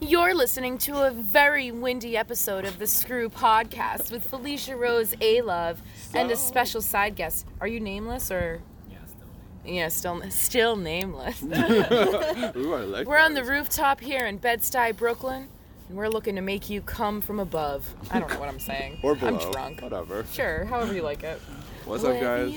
You're listening to a very windy episode of the Screw Podcast with Felicia Rose A Love and a special side guest. Are you nameless or? Yeah, still still nameless. Ooh, I like We're on the rooftop here in Bed-Stuy, Brooklyn, and we're looking to make you come from above. I don't know what I'm saying. Or below. I'm drunk. Whatever. Sure, however you like it. What's up, Wherever guys?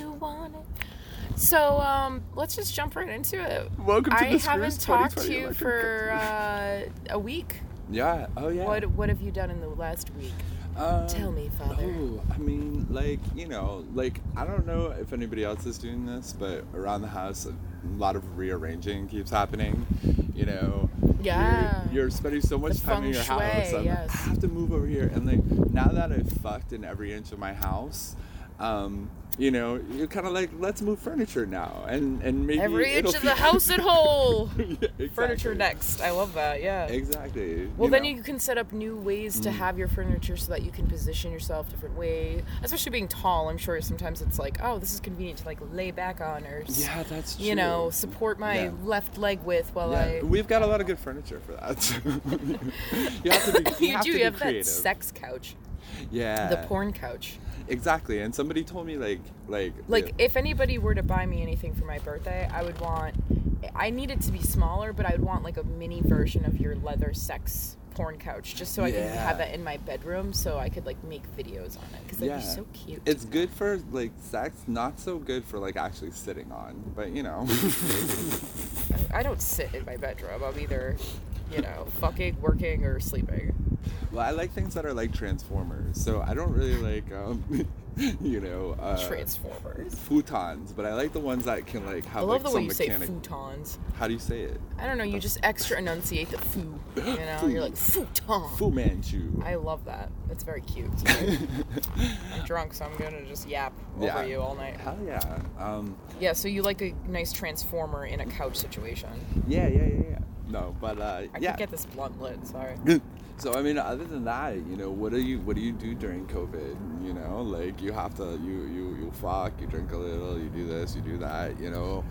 You want it. So, um, let's just jump right into it. Welcome to I the haven't talked to you for uh, a week. Yeah. Oh, yeah. What What have you done in the last week? Um, Tell me, Father. Oh, I mean, like, you know, like, I don't know if anybody else is doing this, but around the house, a lot of rearranging keeps happening. You know, Yeah. you're, you're spending so much The time in your house. I'm yes. like, I have to move over here. And, like, now that I've fucked in every inch of my house, um, you know, you're kind of like, let's move furniture now. And, and maybe. Every inch of the house at whole. Yeah, exactly. Furniture next. I love that. Yeah. Exactly. Well, then know. you can set up new ways Mm. to have your furniture so that you can position yourself different ways. Especially being tall, I'm sure sometimes it's like, oh, this is convenient to like lay back on or, Yeah, that's true. you know, support my Yeah. left leg with while Yeah, I. we've got a lot of good furniture for that. you have to be. You, You, do. You have creative. that sex couch, Yeah. the porn couch. Exactly, and somebody told me like, like, Like, yeah, if anybody were to buy me anything for my birthday, I would want. I need it to be smaller, but I would want like a mini version of your leather sex porn couch, just so I could Yeah. have that in my bedroom, so I could like make videos on it because that'd be so cute. it's good for like sex, not so good for like actually sitting on. But you know, I don't sit in my bedroom. I'm either, you know, fucking, working, or sleeping. well, I like things that are like transformers. So I don't really like, um, you know, uh, Transformers. futons, but I like the ones that can like have. I love like the some way you say futons. How do you say it? I don't know. You just extra enunciate the foo. You know, you're like futon. Fu Manchu. I love that. It's very cute. I'm drunk, so I'm gonna just yap over Yeah. you all night. Hell yeah. Um, Yeah. So you like a nice transformer in a couch situation. yeah, yeah, yeah, yeah. No, but uh, I yeah. could get this blunt lit. Sorry. So I mean, other than that, you know, what do you what do you do during COVID? You know, like you have to you you you fuck, you drink a little, you do this, you do that. You know,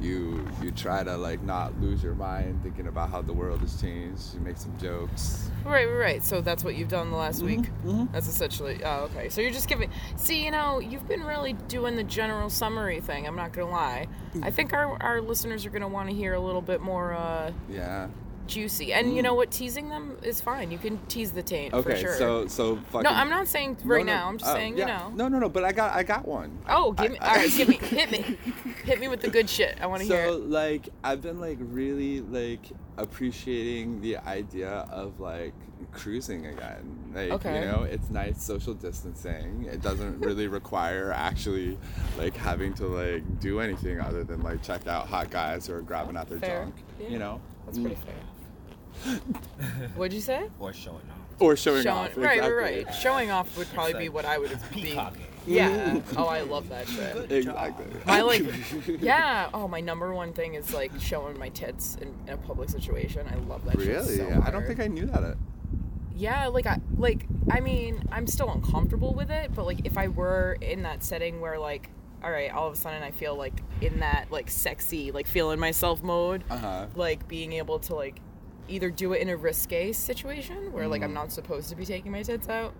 you you try to like not lose your mind thinking about how the world has changed. You make some jokes. Right, right. So that's what you've done the last week. mhm. That's essentially. Oh, okay. So you're just giving. See, you know, you've been really doing the general summary thing. I'm not gonna lie. I think our our listeners are gonna want to hear a little bit more uh, Yeah. Juicy. And you mm. know what? Teasing them is fine. You can tease the taint for Okay. sure. So so fucking. no, I'm not saying right no. now. I'm just Oh, saying, yeah. you know. No, no, no. But I got I got one. Oh, give me. I- all right, give me. Hit me. Hit me with the good shit. I want to hear So like I've been like really like appreciating the idea of like cruising again. Like Okay. you know, it's nice social distancing. It doesn't really require actually like having to like do anything other than like check out hot guys who are grabbing at their Fair. junk. Yeah. You know? That's pretty mm. fair. What'd you say? or showing off. Or showing, Showing, off. right, exactly. right, right. Showing off would probably It's be what I would be. Peacocking. Yeah. Oh, I love that shit. Exactly. My like, yeah. Oh, my number one thing is like showing my tits in, in a public situation. I love that. shit Really? so I don't think I knew that. Yeah, like I like. I mean, I'm still uncomfortable with it, but like if I were in that setting where like, all right, all of a sudden I feel like in that like sexy, like feeling myself mode, Uh huh. like being able to like either do it in a risque situation where like I'm Mm. not supposed to be taking my tits out,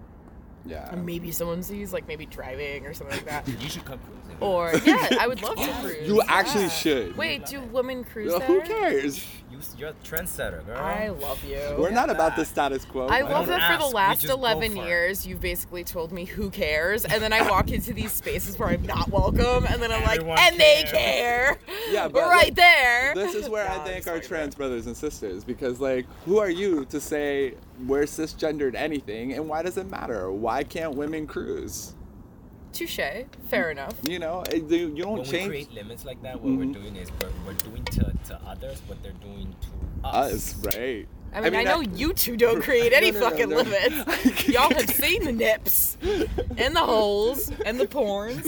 Yeah. and maybe someone sees, like maybe driving or something like that. You should come cruising. Or yeah, I would love to cruise. You actually yeah. should. Wait, do women cruise Well, there? Who cares? You, you're a trendsetter, girl. I love you. We're not about the status quo. I love don't that for the last 11 for it. years, you've basically told me who cares, and then I walk into these spaces where I'm not welcome, and then I'm like, Everyone and they care. Yeah, but right like, there. This is where Nah, I I'm thank our trans brothers and sisters because, like, who are you to say we're cisgendered anything and why does it matter? Why can't women cruise? Touche. Fair enough. You know, you you don't when we change create limits like that, what Mhm. we're doing is we're, we're doing to, to others what they're doing to us. us, right? I mean, I, know you two don't create any no, no, fucking no. limits. Y'all have seen the nips and the holes and the porns.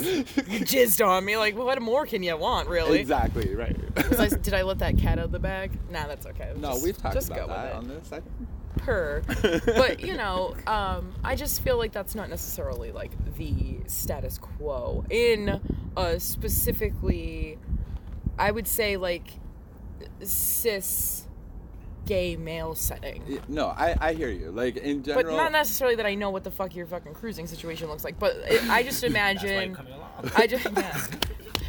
You jizzed on me. Like, what more can you want, really? Exactly, right. I, did I let that cat out of the bag? Nah, that's okay. no, Just- we've talked just about go with that it. on this. I think. Her. but you know, um, I just feel like that's not necessarily like the status quo in uh, specifically. I would say like cis gay male setting. No, I, I hear you. Like in But general, not necessarily that I know what the fuck your fucking cruising situation looks like. But it, I just That's why imagine. you're coming along. I just yeah.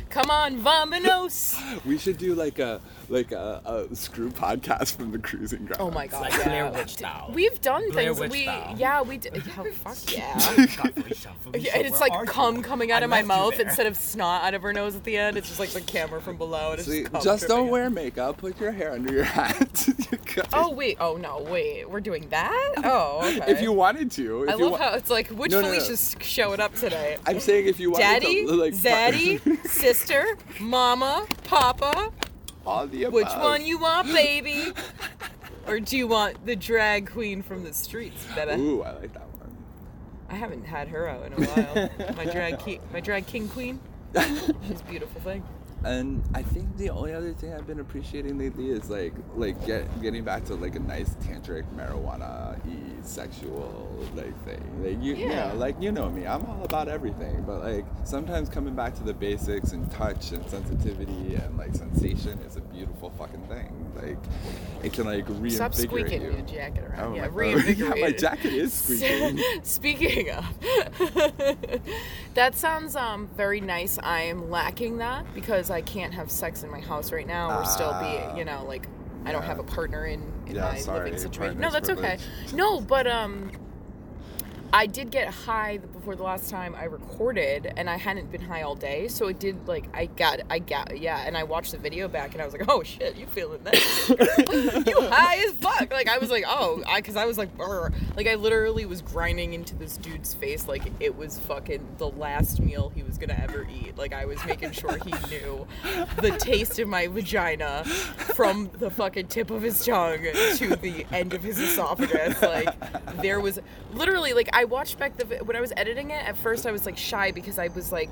Come on, Vominos. we should do like a like a, a screw podcast from the cruising ground. Oh my god. like yeah. Blair Witch style. We've done Blair things. Witch we style. yeah we did. Yeah, fuck yeah. God, Felicia, Felicia, Yeah, and it's like cum you? coming out I of my mouth instead of snot out of her nose at the end. It's just like the camera from below. And it's See, just, just don't wear makeup. Put your hair under your hat. You're. Oh wait, oh no, wait, we're doing that? Oh, okay. if you wanted to. If I you love wa- how it's like which No, no, no. Felicia's showing up today? I'm saying if you wanted Daddy, to like Zaddy, sister, mama, papa. all the above. Which one you want, baby? Or do you want the drag queen from the streets, baby? Ooh, I like that one. I haven't had her out in a while. my drag king, my drag king queen. She's a beautiful thing. And I think the only other thing I've been appreciating lately is like like get, getting back to like a nice tantric marijuana e sexual like thing. Like you, you Yeah. know, like you know me, I'm all about everything. But like sometimes coming back to the basics and touch and sensitivity and like sensation is a beautiful fucking thing. Like it can like reinvigorate Stop squeaking you. your jacket around. Oh yeah, reinvigorate. yeah, my jacket is squeaking. Speaking of, that sounds um very nice. I am lacking that because I can't have sex in my house right now or still Ah. be, you know, like I don't have a partner in, in Yeah, my sorry, living situation. No, that's okay. No, but um I did get high before the last time I recorded, and I hadn't been high all day, so it did like I got I got yeah, and I watched the video back, and I was like, oh shit, you feeling that? you high as fuck? Like I was like, oh, I because I was like, Brr. like I literally was grinding into this dude's face like it was fucking the last meal he was gonna ever eat. Like I was making sure he knew the taste of my vagina from the fucking tip of his tongue to the end of his esophagus. Like there was literally like I watched back the when I was editing it. At first, I was like shy because I was like,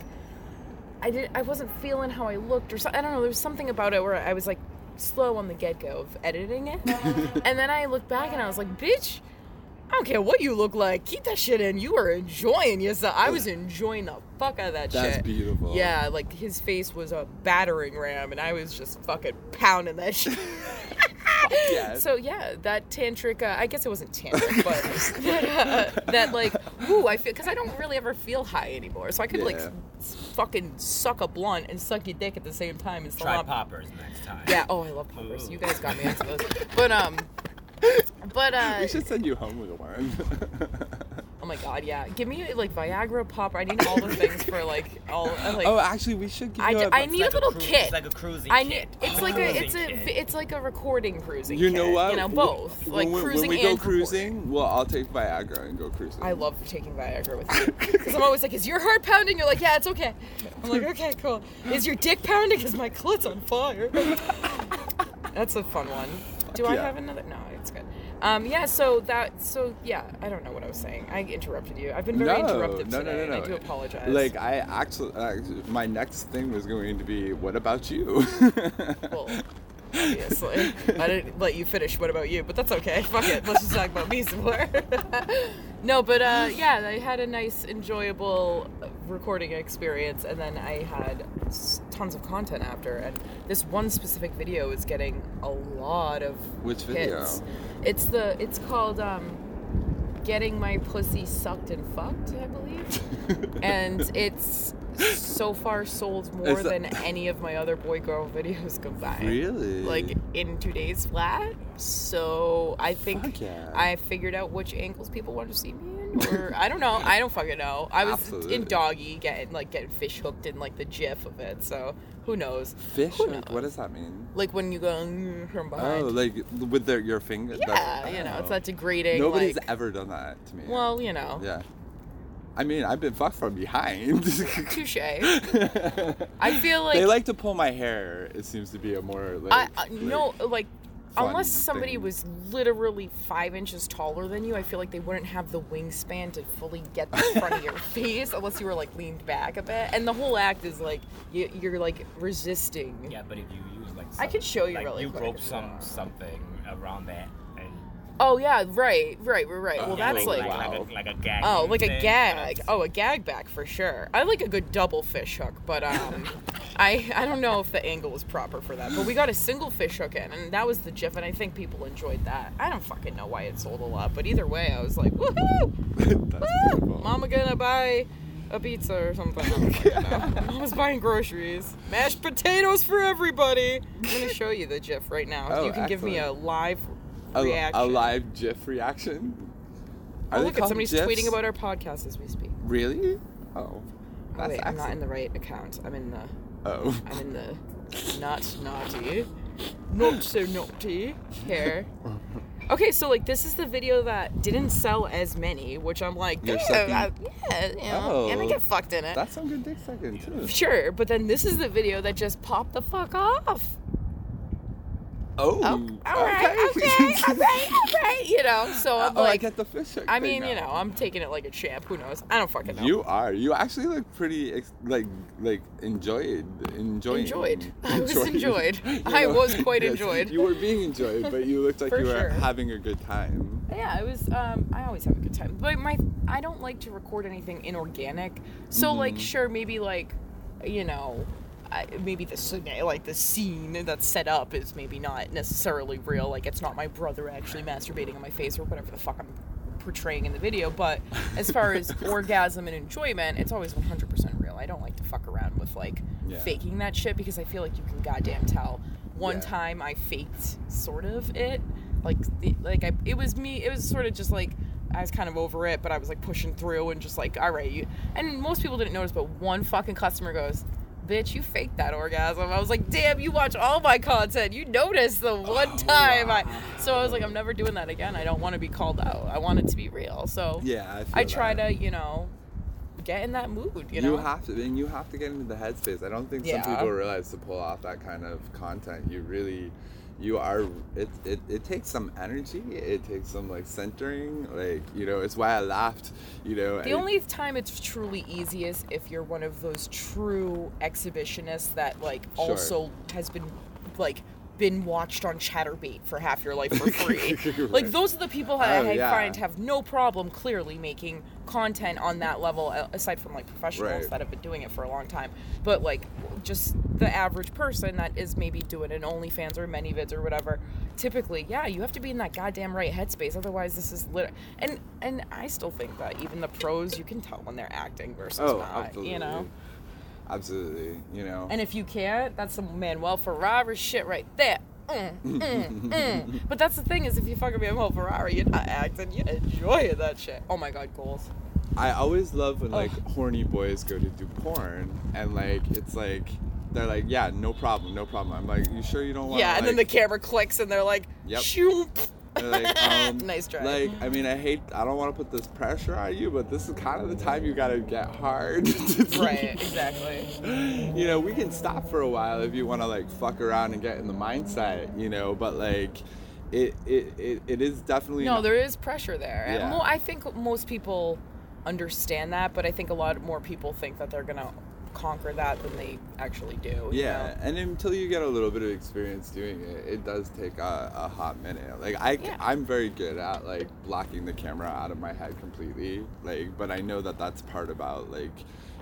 I didn't, I wasn't feeling how I looked or so, I don't know. There was something about it where I was like slow on the get go of editing it, and then I looked back and I was like, bitch. I don't care what you look like. Keep that shit in. You are enjoying yourself. I was enjoying the fuck out of that shit. That's shit. beautiful. Yeah, like his face was a battering ram, and I was just fucking pounding that shit. yeah. So yeah, that tantric. Uh, I guess it wasn't tantric, but, but uh, that like, ooh, I feel because I don't really ever feel high anymore. So I could like Yeah. s- fucking suck a blunt and suck your dick at the same time and still Try not- poppers next time. Yeah. Oh, I love poppers. Ooh. You guys got me into those. But um, but uh, we should send you home with one. oh my god, yeah. Give me like Viagra, popper. I need all the things for like all uh, like. oh, actually, we should give I you d- a- I need like a little cru- kit. Like a cruising I kit. need. It's Oh, like a. It's a. kit. It's like a recording cruising. You know kit, what? You know, Wh- both. Like when, we- cruising when we go and recording. cruising, well, I'll take Viagra and go cruising. I love taking Viagra with you because I'm always like, "Is your heart pounding?" You're like, "Yeah, it's okay." I'm like, "Okay, cool." Is your dick pounding? Because my clit's on fire. That's a fun one. Do I have another? No, it's good. Um, yeah. So that. So yeah. I don't know what I was saying. I interrupted you. I've been very no, interruptive no, today, no, no, and no. I do apologize. Like I actually, actually, my next thing was going to be, what about you? well, obviously, I didn't let you finish. What about you? But that's okay. Fuck it. Let's just talk about me some more. no, but uh, yeah, I had a nice, enjoyable recording experience, and then I had tons of content after. And this one specific video is getting a lot of Which video? hits. It's the. It's called. Um, Getting my pussy sucked and fucked, I believe. and it's so far sold more that- than any of my other boy girl videos combined. really? Like in two days flat. So I think yeah. I figured out which angles people want to see me in. Or I don't know. I don't fucking know. I was Absolutely. in doggy getting like getting fish hooked in like the gif of it. So who knows? fish? Who Like, what does that mean? Like when you go mm, from behind. Oh, like with their your finger. yeah, you know, it's oh. that degrading. Nobody's like, ever done that to me. Well, you know. Yeah. I mean, I've been fucked from behind. Touche. I feel like they like to pull my hair. It seems to be a more like. I, I like- no like unless somebody thing. was literally five inches taller than you, I feel like they wouldn't have the wingspan to fully get the front of your face unless you were like leaned back a bit. And the whole act is like you, you're like resisting. Yeah, but if you use like I could show you like really you quick rope some something around that and Oh yeah, right, right, right, right. Well, yeah, that's like, like. like, a, like a gag. Oh, like a gag. Oh, a gag back for sure. I like a good double fish hook, but um, I I don't know if the angle was proper for that, but we got a single fish hook in, and that was the GIF, and I think people enjoyed that. I don't fucking know why it sold a lot, but either way, I was like, woohoo! Woo! Mama gonna buy a pizza or something. I. Mama's buying groceries. Mashed potatoes for everybody. I'm gonna show you the GIF right now. Oh, you can give me a live a, reaction. a live GIF reaction. Oh, Are they look at somebody's GIFs? tweeting about our podcast as we speak. Really? Oh, Oh, that's wait, I'm not in the right account. I'm in the Oh. I'm in the not naughty, not so naughty here. Okay, so like this is the video that didn't sell as many, which I'm like, yeah, I- yeah, you know, oh. and I Oh. get fucked in it. That's some good dick sucking too. Sure, but then this is the video that just popped the fuck off. Oh. Oh, all right, okay, all right, all right. You know, so I'm oh, I get the fish I mean, you know, I'm taking it like a champ. Who knows? I don't fucking know. You are. You actually look pretty ex- like like enjoyed enjoying. Enjoyed. I was enjoyed. You I was quite enjoyed. You were being enjoyed, but you looked like you were sure. having a good time. Yeah, it was. Um, I always have a good time, but my I don't like to record anything inorganic. So like, Mhm. sure, maybe like, you know, I, maybe the scene- like the scene that's set up is maybe not necessarily real. Like, it's not my brother actually masturbating on my face or whatever the fuck I'm portraying in the video. But as far as orgasm and enjoyment, it's always 100% real. I don't like to fuck around with like Yeah. faking that shit because I feel like you can goddamn tell. One Yeah. time I faked sort of it, like the, like I it was me. It was sort of just like I was kind of over it, but I was like pushing through and just like all right. You, and most people didn't notice, but one fucking customer goes. Bitch, you faked that orgasm. I was like, damn, you watch all my content. You noticed the one Oh, time I so I was like, I'm never doing that again. I don't want to be called out. I want it to be real. So Yeah, I, I try to, you know, get in that mood, you know. You have to, and you have to get into the headspace. I don't think Yeah. some people realize to pull off that kind of content. You really, you are. It, it, it takes some energy. It takes some like centering. Like you know, it's why I laughed. You know, The only time it's truly easy is if you're one of those true exhibitionists that like Sure. also has been like been watched on Chaturbate for half your life for free. Like those are the people that Oh, I yeah. find have no problem clearly making content on that level aside from like professionals Right. that have been doing it for a long time. But like just the average person that is maybe doing an OnlyFans or ManyVids or whatever, typically, yeah, you have to be in that goddamn right headspace. Otherwise, this is lit. And and I still think that even the pros, you can tell when they're acting versus Oh, not. absolutely. You know. Absolutely. You know. And if you can't, that's some Manuel Ferrara shit right there. Mm, mm, mm. But that's the thing is, if you fucking Manuel Ferrara, you're not acting, you're enjoying that shit. Oh my god, goals. I always love when like Ugh. horny boys go to do porn and like it's like they're like, yeah, no problem, no problem. I'm like, you sure you don't want? yeah, and then the camera clicks and they're like, Yep. they're like, um, Nice try. Like, I mean, I hate, I don't want to put this pressure on you, but this is kind of the time you gotta get hard. right, exactly. you know, we can stop for a while if you want to like fuck around and get in the mindset, you know, but like, it it, it, it is definitely No, not- there is pressure there. And Yeah. mo- I think most people understand that, but I think a lot more people think that they're gonna conquer that than they actually do. you Yeah, know? and until you get a little bit of experience doing it, it does take a, a hot minute. Like I, Yeah. I'm very good at like blocking the camera out of my head completely. Like, but I know that that's part about like,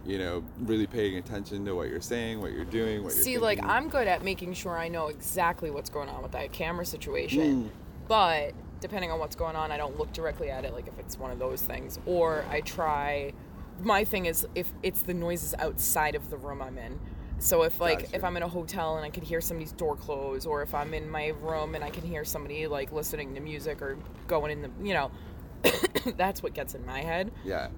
you know, really paying attention to what you're saying, what you're doing, what you're See, like. I'm good at making sure I know exactly what's going on with that camera situation, Mm. but depending on what's going on, I don't look directly at it. Like if it's one of those things, or I try. My thing is if it's the noises outside of the room I'm in. So if like Gotcha. if I'm in a hotel and I can hear somebody's door close, or if I'm in my room and I can hear somebody like listening to music or going in the, you know, that's what gets in my head yeah.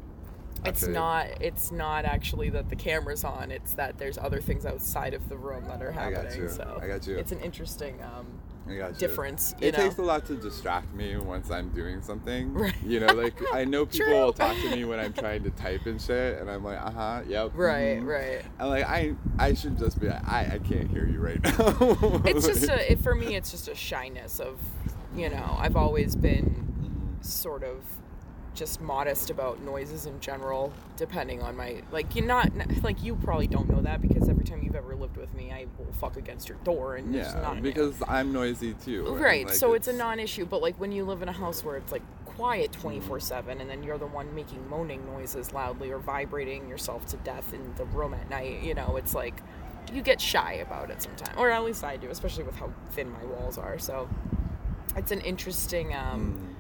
It's not it's not actually that the camera's on it's that there's other things outside of the room that are I got happening you. so I got you. it's an interesting um I got you. difference you It know takes a lot to distract me once I'm doing something. Right. You know, like I know people True. will talk to me when I'm trying to type and shit, and I'm like, uh huh, yep. right mhm. right I'm like, I I should just be like, I I can't hear you right now. it's just a it, for me it's just a shyness of you know i've always been Mhm. sort of just modest about noises in general depending on my like you're not like you probably don't know that because every time you've ever lived with me i will fuck against your door and it's yeah, not an- because I'm noisy too. Right, like, so it's, a non-issue. But like when you live in a house where it's like quiet Mm-hmm. twenty four seven, and then you're the one making moaning noises loudly or vibrating yourself to death in the room at night, you know, it's like you get shy about it sometimes, or at least I do, especially with how thin my walls are. So it's an interesting um,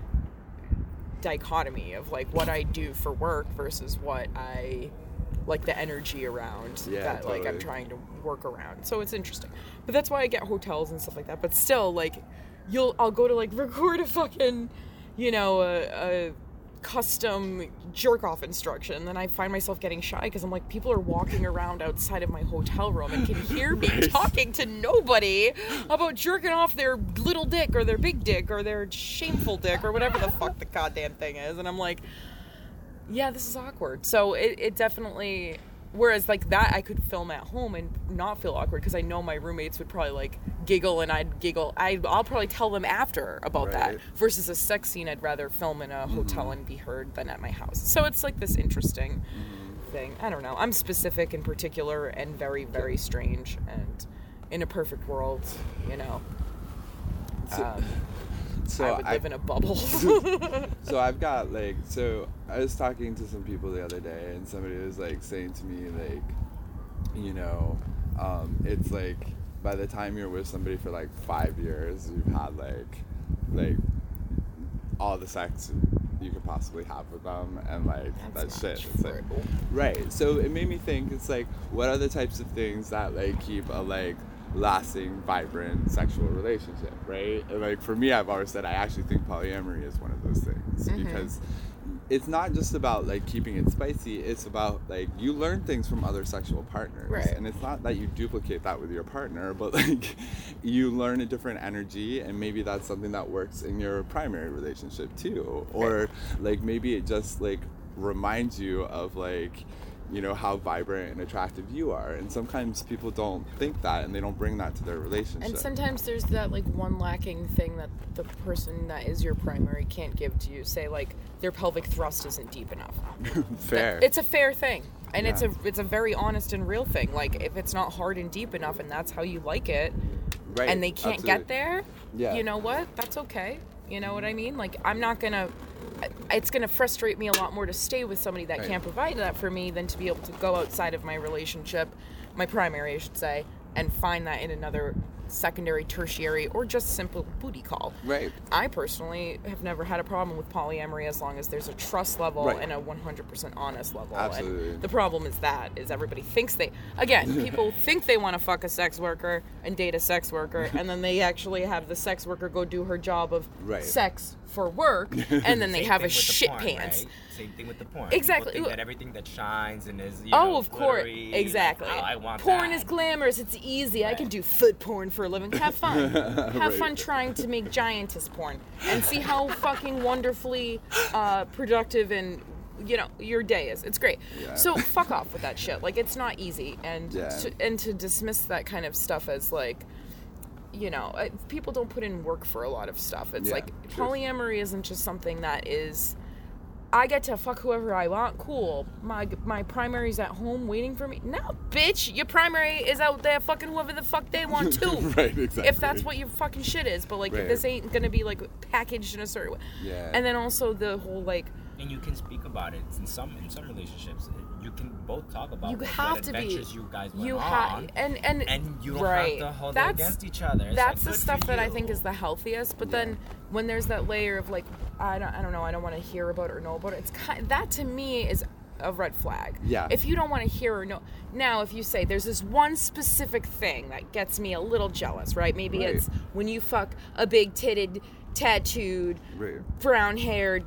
dichotomy of like what I do for work versus what I like the energy around Yeah, that like I'm trying to work around. So it's interesting. But that's why I get hotels and stuff like that. But still, like you'll I'll go to like record a fucking, you know, a, a custom jerk off instruction. Then I find myself getting shy because I'm like, people are walking around outside of my hotel room and can hear me Right. talking to nobody about jerking off their little dick or their big dick or their shameful dick or whatever the fuck the goddamn thing is. And I'm like, yeah, this is awkward. So it, it definitely. Whereas like that, I could film at home and not feel awkward because I know my roommates would probably like giggle and I'd giggle. I, I'll probably tell them after about that. Versus a sex scene, I'd rather film in a hotel and be heard than at my house. So it's like this interesting thing. I don't know. I'm specific and particular and very very strange and in a perfect world, you know. Um, So I would live in a bubble. so I've got like so I was talking to some people the other day and somebody was like saying to me like you know um, it's like by the time you're with somebody for like five years you've had like like all the sex you could possibly have with them and like That's that shit. It's like right. So it made me think it's like what are the types of things that like keep a like lasting vibrant sexual relationship right and like for me i've always said i actually think polyamory is one of those things Mm-hmm. because it's not just about like keeping it spicy it's about like you learn things from other sexual partners Right. and it's not that you duplicate that with your partner but like you learn a different energy and maybe that's something that works in your primary relationship too or like maybe it just like reminds you of like you know how vibrant and attractive you are and sometimes people don't think that and they don't bring that to their relationship And sometimes there's that like one lacking thing that the person that is your primary can't give to you. Say like their pelvic thrust isn't deep enough. fair It's a fair thing. And it's a it's a very honest and real thing. Like if it's not hard and deep enough and that's how you like it right and they can't absolutely. get there, Yeah. you know what? That's okay. You know what I mean? Like I'm not to it's going to frustrate me a lot more to stay with somebody that Right. can't provide that for me than to be able to go outside of my relationship, my primary I should say, and find that in another secondary, tertiary, or just simple booty call. right I personally have never had a problem with polyamory as long as there's a trust level Right. and a 100% honest level. Absolutely. And the problem is that is everybody thinks they again, people think they want to fuck a sex worker and date a sex worker and then they actually have the sex worker go do her job of Right. sex for work and then they Same have a with the shit porn, pants. right? Same thing with the porn. Exactly. That everything that shines and is you Oh, know, of course. Exactly. Oh, I want porn that. is glamorous. It's easy. I can do foot porn for a living. Have fun. Have Right. fun trying to make giantess porn and see how fucking wonderfully uh, productive and you know your day is. It's great. Yeah. So fuck off with that shit. Like it's not easy, and Yeah. to, and to dismiss that kind of stuff as like. You know, people don't put in work for a lot of stuff. It's Yeah, like true. polyamory isn't just something that is I get to fuck whoever I want. Cool. My my primary's at home waiting for me. No, bitch. Your primary is out there fucking whoever the fuck they want to. right exactly If that's what your fucking shit is, but like Right. this ain't gonna be like packaged in a certain way. Yeah. And then also the whole like and you can speak about it in some in some relationships. You can both talk about you what, have what to be adventures you guys went you on, have and and and you don't right. have to hold that's, it against each other. It's that's like, the stuff that I think is the healthiest. But Yeah. then when there's that layer of like, I don't, I don't know, I don't want to hear about it or know about it. It's kind that to me is a red flag. Yeah. If you don't want to hear or know, now if you say there's this one specific thing that gets me a little jealous, right? Maybe Right. it's when you fuck a big titted, tattooed, Right. brown haired.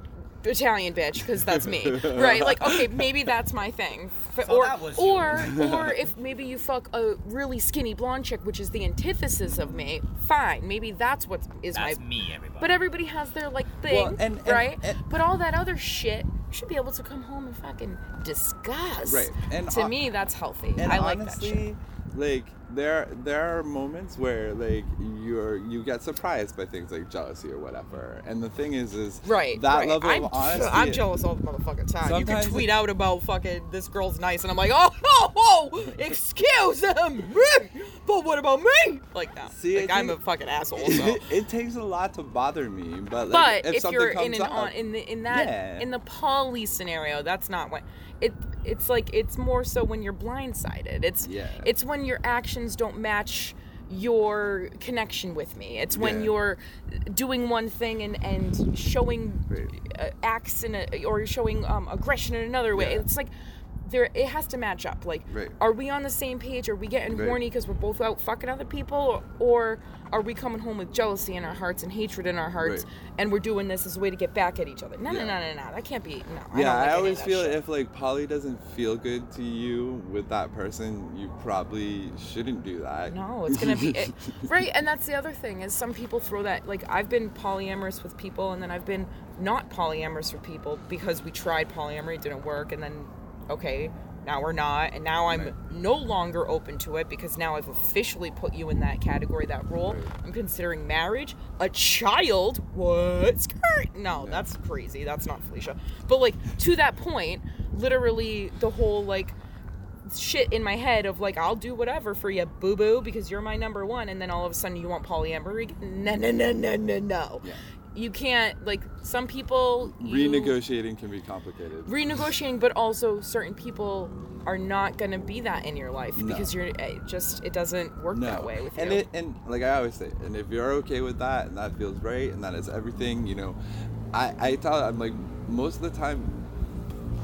Italian bitch, because that's me, right? Like, okay, maybe that's my thing, F- So or that was or or if maybe you fuck a really skinny blonde chick, which is the antithesis of me, fine. Maybe that's what is That's my. me, everybody. But everybody has their like thing, Well, and- and- right? and- but all that other shit, you should be able to come home and fucking discuss. Right, and to hon- me, that's healthy. and I like honestly, that shit. Like there there are moments where like you're you get surprised by things like jealousy or whatever. And the thing is, is Right, that right. level I'm, of honesty. I'm jealous all the motherfucking time. You can tweet it- out about fucking this girl's nice, and I'm like, oh, oh, oh excuse him, but what about me? Like that. See, like I'm a fucking asshole. So. it takes a lot to bother me, but like, but if, if, something you're comes in an up, on in the in that Yeah. in the poly scenario, that's not what it. It's like it's more so when you're blindsided. It's Yeah. it's when your actions don't match your connection with me. It's when Yeah. you're doing one thing and and showing Right. acts in a or showing um, aggression in another way. Yeah. It's like there it has to match up. Like, Right. are we on the same page? Are we getting Right. horny because we're both out fucking other people, or are we coming home with jealousy in our hearts and hatred in our hearts, Right. and we're doing this as a way to get back at each other? No, Yeah. no, no, no, no. That can't be. No. yeah, don't like I always feel shit. if like poly doesn't feel good to you with that person, you probably shouldn't do that. No, it's gonna be it, right, and that's the other thing is some people throw that like I've been polyamorous with people, and then I've been not polyamorous with people because we tried polyamory, it didn't work, and then okay, now we're not, and now I'm Right. no longer open to it because now I've officially put you in that category, that role. Right. I'm considering marriage, a child. What skirt? No, Yeah. that's crazy. That's not Felicia. But like to that point, literally the whole like shit in my head of like I'll do whatever for you, boo boo, because you're my number one, and then all of a sudden you want polyamory? No, no, no, no, no, no. Yeah. You can't like some people. you- Renegotiating can be complicated. renegotiating, but also certain people are not going to be that in your life No. because you're it just it doesn't work that way with and you. It, and like I always say, and if you're okay with that and that feels right and that is everything, you know, I I tell I'm like most of the time,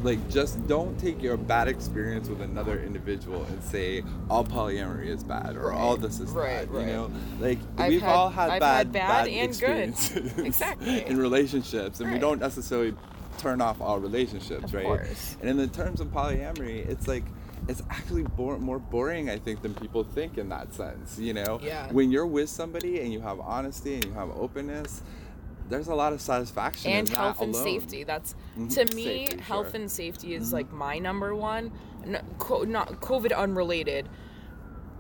like just don't take your bad experience with another individual and say all polyamory is bad or all this is right, bad. right. You know, like I've we've had- all had I've bad had bad and good. Exactly. in relationships, and we don't necessarily turn off all relationships, Of right? course. And in the terms of polyamory, it's like it's actually bor- more boring, I think, than people think in that sense. You know, Yeah. when you're with somebody and you have honesty and you have openness, there's a lot of satisfaction and health and alone. safety. That's Mhm. to me, Safety, health sure. and safety is Mhm. like my number one. No, co- not COVID unrelated.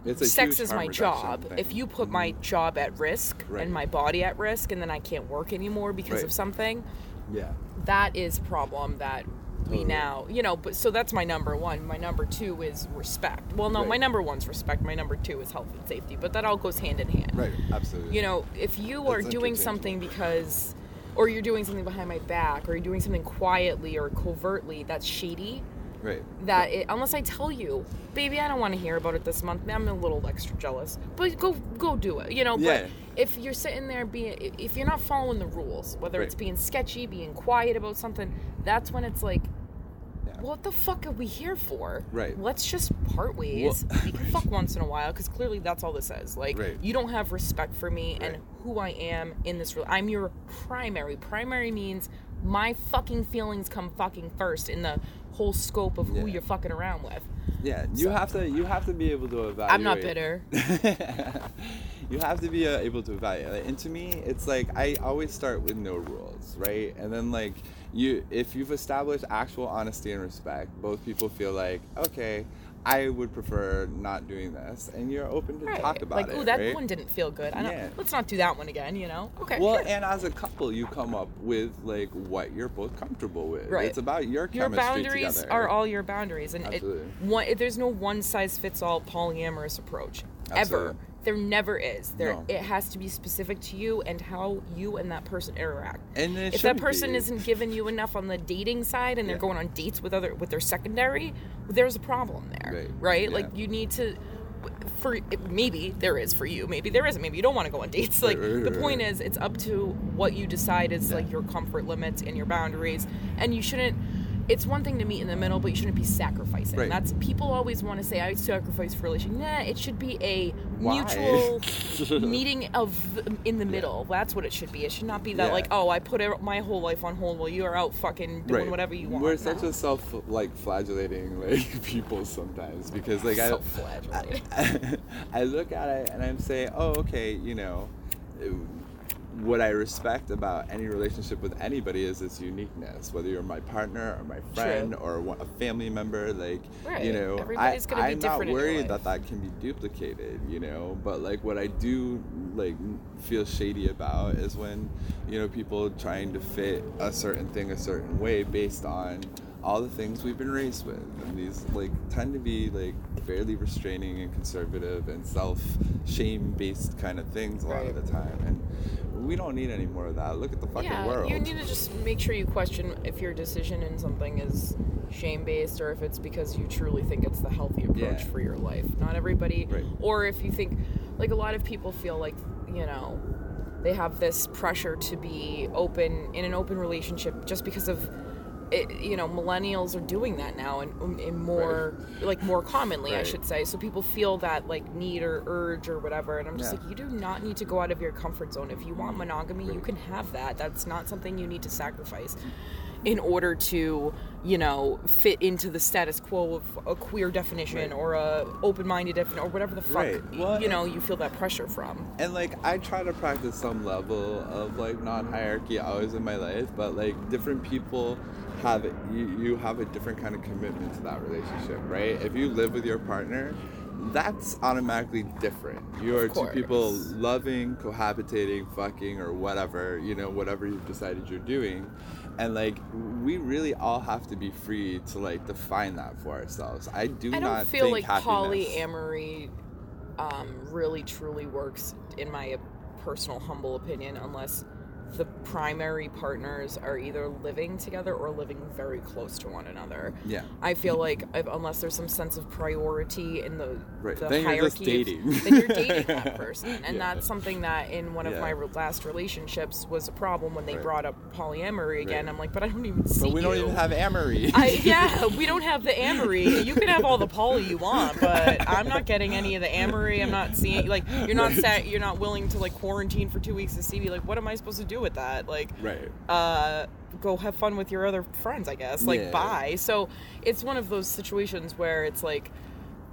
It's a Sex is my job. thing. If you put my Mhm. job at risk Right. and my body at risk, and then I can't work anymore because Right. of something, yeah, that is a problem that we Totally. Oh, now you know but so that's my number one my number two is respect well no my number one's respect my number two is health and safety but that all goes hand in hand right, absolutely. you know if you are doing something because or you're doing something behind my back or you're doing something quietly or covertly that's shady right, that it, unless I tell you, baby, I don't want to hear about it this month. I'm a little extra jealous, but go go do it. You know, Yeah. but if you're sitting there being, if you're not following the rules, whether it's being sketchy, being quiet about something, that's when it's like, what the fuck are we here for? Right. Let's just part ways. Well- we can fuck once in a while because clearly that's all this is. Like, Right. you don't have respect for me and who I am in this. Re- I'm your primary. Primary means my fucking feelings come fucking first in the whole scope of who Yeah. you're fucking around with. Yeah, you So- have to you have to be able to evaluate. I'm not bitter. you have to be uh, able to evaluate, and to me, it's like I always start with no rules, right? And then like you, if you've established actual honesty and respect, both people feel like okay. I would prefer not doing this, and you're open to Right. talk about it. like, oh, that right? one didn't feel good. I don't, Yeah. Let's not do that one again. You know? Okay. Well, sure. and as a couple, you come up with like what you're both comfortable with. Right. It's about your your boundaries together. are all your boundaries, and it, Absolutely. one, there's no one size fits all polyamorous approach ever. There never is. There, No. it has to be specific to you and how you and that person interact. And if that person be. isn't giving you enough on the dating side and they're Yeah. going on dates with other with their secondary, there's a problem there, Right. Like Yeah. you need to. For maybe there is for you, maybe there isn't. Maybe you don't want to go on dates. Like right, the point is, it's up to what you decide is Yeah. like your comfort limits and your boundaries, and you shouldn't. It's one thing to meet in the middle, but you shouldn't be sacrificing. Right. That's people always want to say, "I sacrifice for a relationship." Nah, it should be a Why? mutual meeting of in the middle. That's what it should be. It should not be that Yeah. like, oh, I put er, my whole life on hold while you are out fucking doing Right. whatever you want. We're such No. a self like flagellating like people sometimes because like I, Self-flagellating. I I look at it and I'm saying, oh okay, you know, what I respect about any relationship with anybody is its uniqueness. Whether you're my partner or my friend or a family member, like Right. you know, Everybody's I, gonna be I'm different not worried that that can be duplicated, you know. But like what I do like feel shady about is when you know people trying to fit a certain thing a certain way based on all the things we've been raised with and these like tend to be like fairly restraining and conservative and self shame based kind of things a lot of the time and we don't need any more of that. Look at the fucking yeah, world. you need to just make sure you question if your decision in something is shame based or if it's because you truly think it's the healthy approach Yeah. for your life. Not everybody, Right. or if you think, like a lot of people feel like, you know, they have this pressure to be open in an open relationship just because of. It, you know, millennials are doing that now, and, um, and more like more commonly, I should say. So people feel that like need or urge or whatever, and I'm just Yeah. like, you do not need to go out of your comfort zone. If you want monogamy, you can have that. That's not something you need to sacrifice in order to, you know, fit into the status quo of a queer definition Right. or a open-minded definition or whatever the fuck Right. Well, you know you feel that pressure from. and like I try to practice some level of like non-hierarchy always in my life, but like different people have. You you have a different kind of commitment to that relationship, right? If you live with your partner, that's automatically different. You are two people loving, cohabitating, fucking, or whatever you know, whatever you've decided you're doing. And like we really all have to be free to like define that for ourselves. I do I not don't feel think like happiness- polyamory um, really truly works, in my personal humble opinion, unless the primary partners are either living together or living very close to one another. Yeah. I feel like if, unless there's some sense of priority in the, Right. the Then you're hierarchy, just dating. of, then you're dating that person, and Yeah. that's something that in one of Yeah. my last relationships was a problem when they Right. brought up polyamory again. Right. I'm like, but I don't even see But we don't even have Amory. I, yeah, we don't have the amory. You can have all the poly you want, but I'm not getting any of the amory. I'm not seeing like you're not sat, you're not willing to like quarantine for two weeks to see me. Like, what am I supposed to do with that? Like, right. uh, go have fun with your other friends, I guess. Like, Yeah. bye. So it's one of those situations where it's like,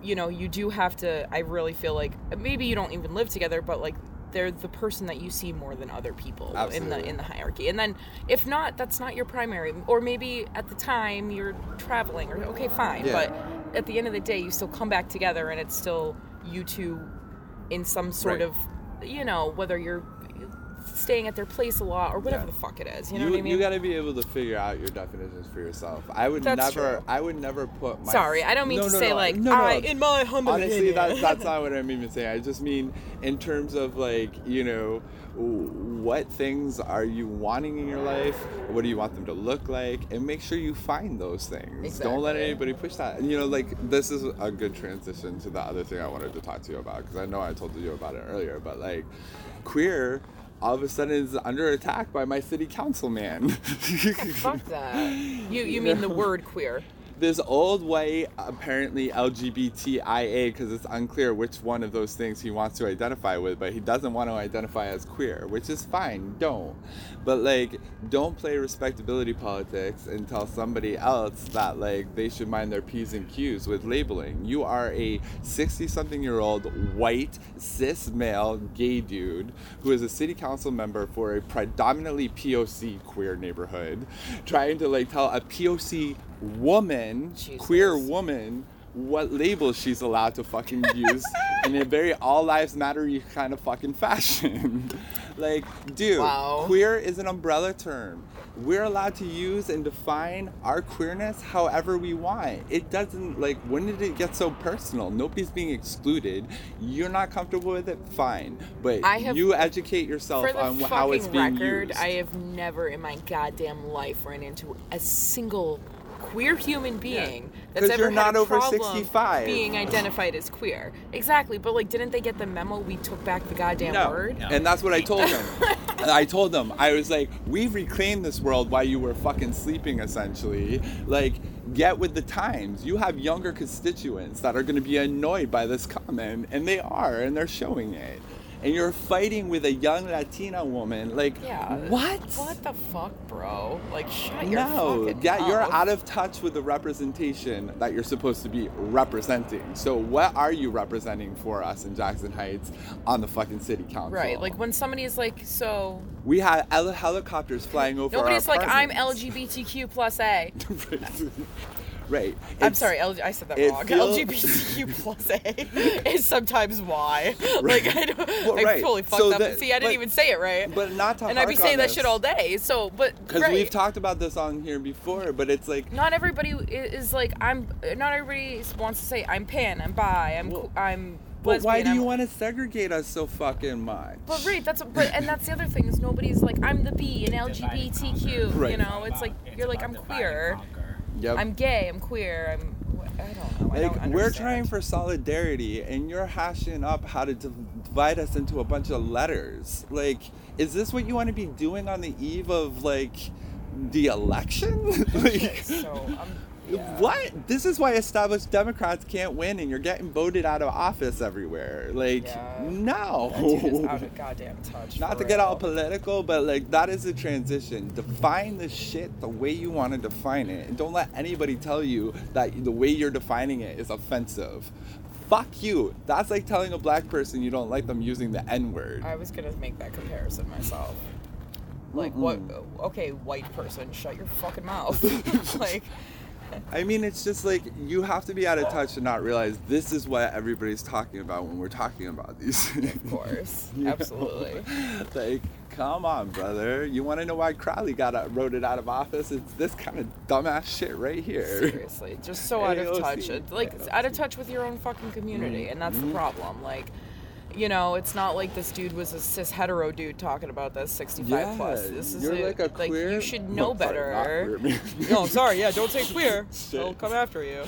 you know, you do have to. I really feel like maybe you don't even live together, but like they're the person that you see more than other people in the in the hierarchy. And then if not, that's not your primary. Or maybe at the time you're traveling, or okay, fine. Yeah. But at the end of the day, you still come back together, and it's still you two in some sort Right. of, you know, whether you're staying at their place a lot or whatever Yeah. the fuck it is. You know you, what I mean? you got to be able to figure out your definitions for yourself. I would That's never. true. I would never put my. Sorry, I don't mean No, to no, say no, like. I, in my humble Honestly, opinion. that, that's not what I'm even saying. I just mean in terms of like you know, what things are you wanting in your life? What do you want them to look like? And make sure you find those things. Don't let anybody push that. And you know, like this is a good transition to the other thing I wanted to talk to you about because I know I told you about it earlier, but like queer. All of a sudden is under attack by my city councilman. Fuck that. You you mean the word queer? This old white apparently LGBTIA because it's unclear which one of those things he wants to identify with, but he doesn't want to identify as queer, which is fine. Don't, but like, don't play respectability politics and tell somebody else that like they should mind their p's and q's with labeling. You are a sixty-something-year-old white cis male gay dude who is a city council member for a predominantly POC queer neighborhood, trying to like tell a POC woman, queer woman, what labels she's allowed to fucking use in a very all lives matter kind of fucking fashion. like, dude, Wow. queer is an umbrella term. We're allowed to use and define our queerness however we want. It doesn't like when did it get so personal? Nobody's being excluded. You're not comfortable with it, fine. But have- you educate yourself on how it's fucking being record, used. I have never in my goddamn life run into a single queer human being that's ever you're had not a over problem 65. being identified as queer. Exactly, but like, didn't they get the memo? We took back the goddamn No. word. No. And that's what I told them. I told them, I was like, we've reclaimed this world while you were fucking sleeping, essentially. Like, get with the times. You have younger constituents that are going to be annoyed by this comment, and they are, and they're showing it. And you're fighting with a young Latina woman. Like, Yeah. what? What the fuck, bro? Like, shut your No, fucking yeah, you're out of touch with the representation that you're supposed to be representing. So, what are you representing for us in Jackson Heights on the fucking city council? Right, like when somebody is like, so We had hel- helicopters flying over. nobody's like, I'm. LGBTQ plus A. right. I'm sorry, L- I said that wrong. feel- LGBTQ plus A is sometimes Y. Like I, don't, Well, I right. totally fucked So up. that- and see, I didn't but- even say it right. But not to and I'd be saying on that this, shit all day. So, but Because right. we've talked about this on here before, but it's like not everybody is like I'm. Not everybody wants to say I'm pan, I'm bi, I'm Well- I'm But why do you I'm- want to segregate us so fucking much? But right, that's but and that's the other thing is nobody's like I'm the B in LGBTQ. Right. You know, it's like you're like I'm queer, Yep. I'm gay, I'm queer, I'm I don't know. I like don't we're trying for solidarity and you're hashing up how to divide us into a bunch of letters like is this what you want to be doing on the eve of like the election like So um, yeah. what this is why established democrats can't win and you're getting voted out of office everywhere like Yeah. no That dude is out of goddamn touch. not to get all political, but like that is a transition. Define the shit the way you want to define it, and don't let anybody tell you that the way you're defining it is offensive. Fuck you. That's like telling a black person you don't like them using the N word. I was gonna make that comparison myself. Like what? Okay, white person, shut your fucking mouth. like, I mean, it's just like you have to be out of touch and not realize this is what everybody's talking about when we're talking about these. of course, absolutely. like, come on, brother. You want to know why Crowley got out, it out of office? It's this kind of dumbass shit right here. Seriously, just so out of touch. Like out of touch with your own fucking community, and that's the Mhm. problem. Like, you know, it's not like this dude was a cis hetero dude talking about this 65 Yeah, plus. This is you're a, like a queer. you should know sorry, better. queer. no, sorry, yeah, don't say queer. They'll come after you.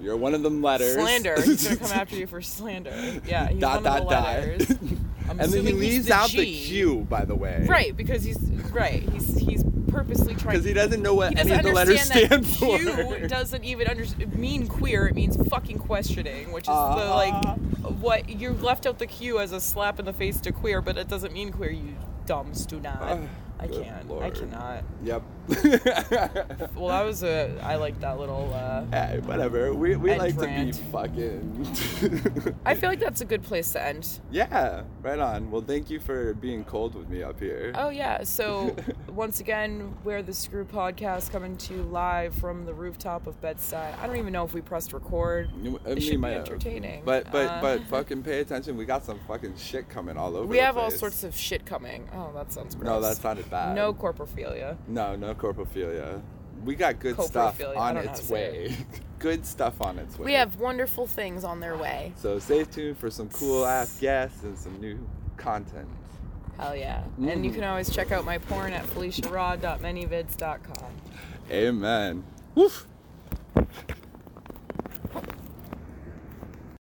You're one of them letters. Slander. He's gonna come after you for slander. Yeah, he's dot one dot of the dot. letters. I'm and then he leaves the out the Q, by the way. Right, because he's right. He's he's purposely trying. Because he doesn't know what any of the letters stand that for. Q doesn't even under, mean queer. It means fucking questioning, which is the Uh-huh. like what you left out the Q as a slap in the face to queer, but it doesn't mean queer. You dumb do not. Ah, I can't. I cannot. Yep. Well, that was a. I like that little. uh hey, whatever. We, we like rant. to be fucking. I feel like that's a good place to end. yeah, right on. Well, thank you for being cold with me up here. Oh yeah. So once again, we're the Screw Podcast coming to you live from the rooftop of Bed-Stuy. I don't even know if we pressed record. You- It should be have. entertaining. But but Uh, but fucking pay attention. We got some fucking shit coming all over. We have all sorts of shit coming. Oh, that sounds gross. No, that sounded bad. No corporophilia. No, no corpophilia. We got good stuff on its how to way. good stuff on its way. We have wonderful things on their way. So stay tuned for some cool ass guests and some new content. Hell yeah. And you Mm. can always check out my porn at feliciarod.manyvids.com. Amen. Woof.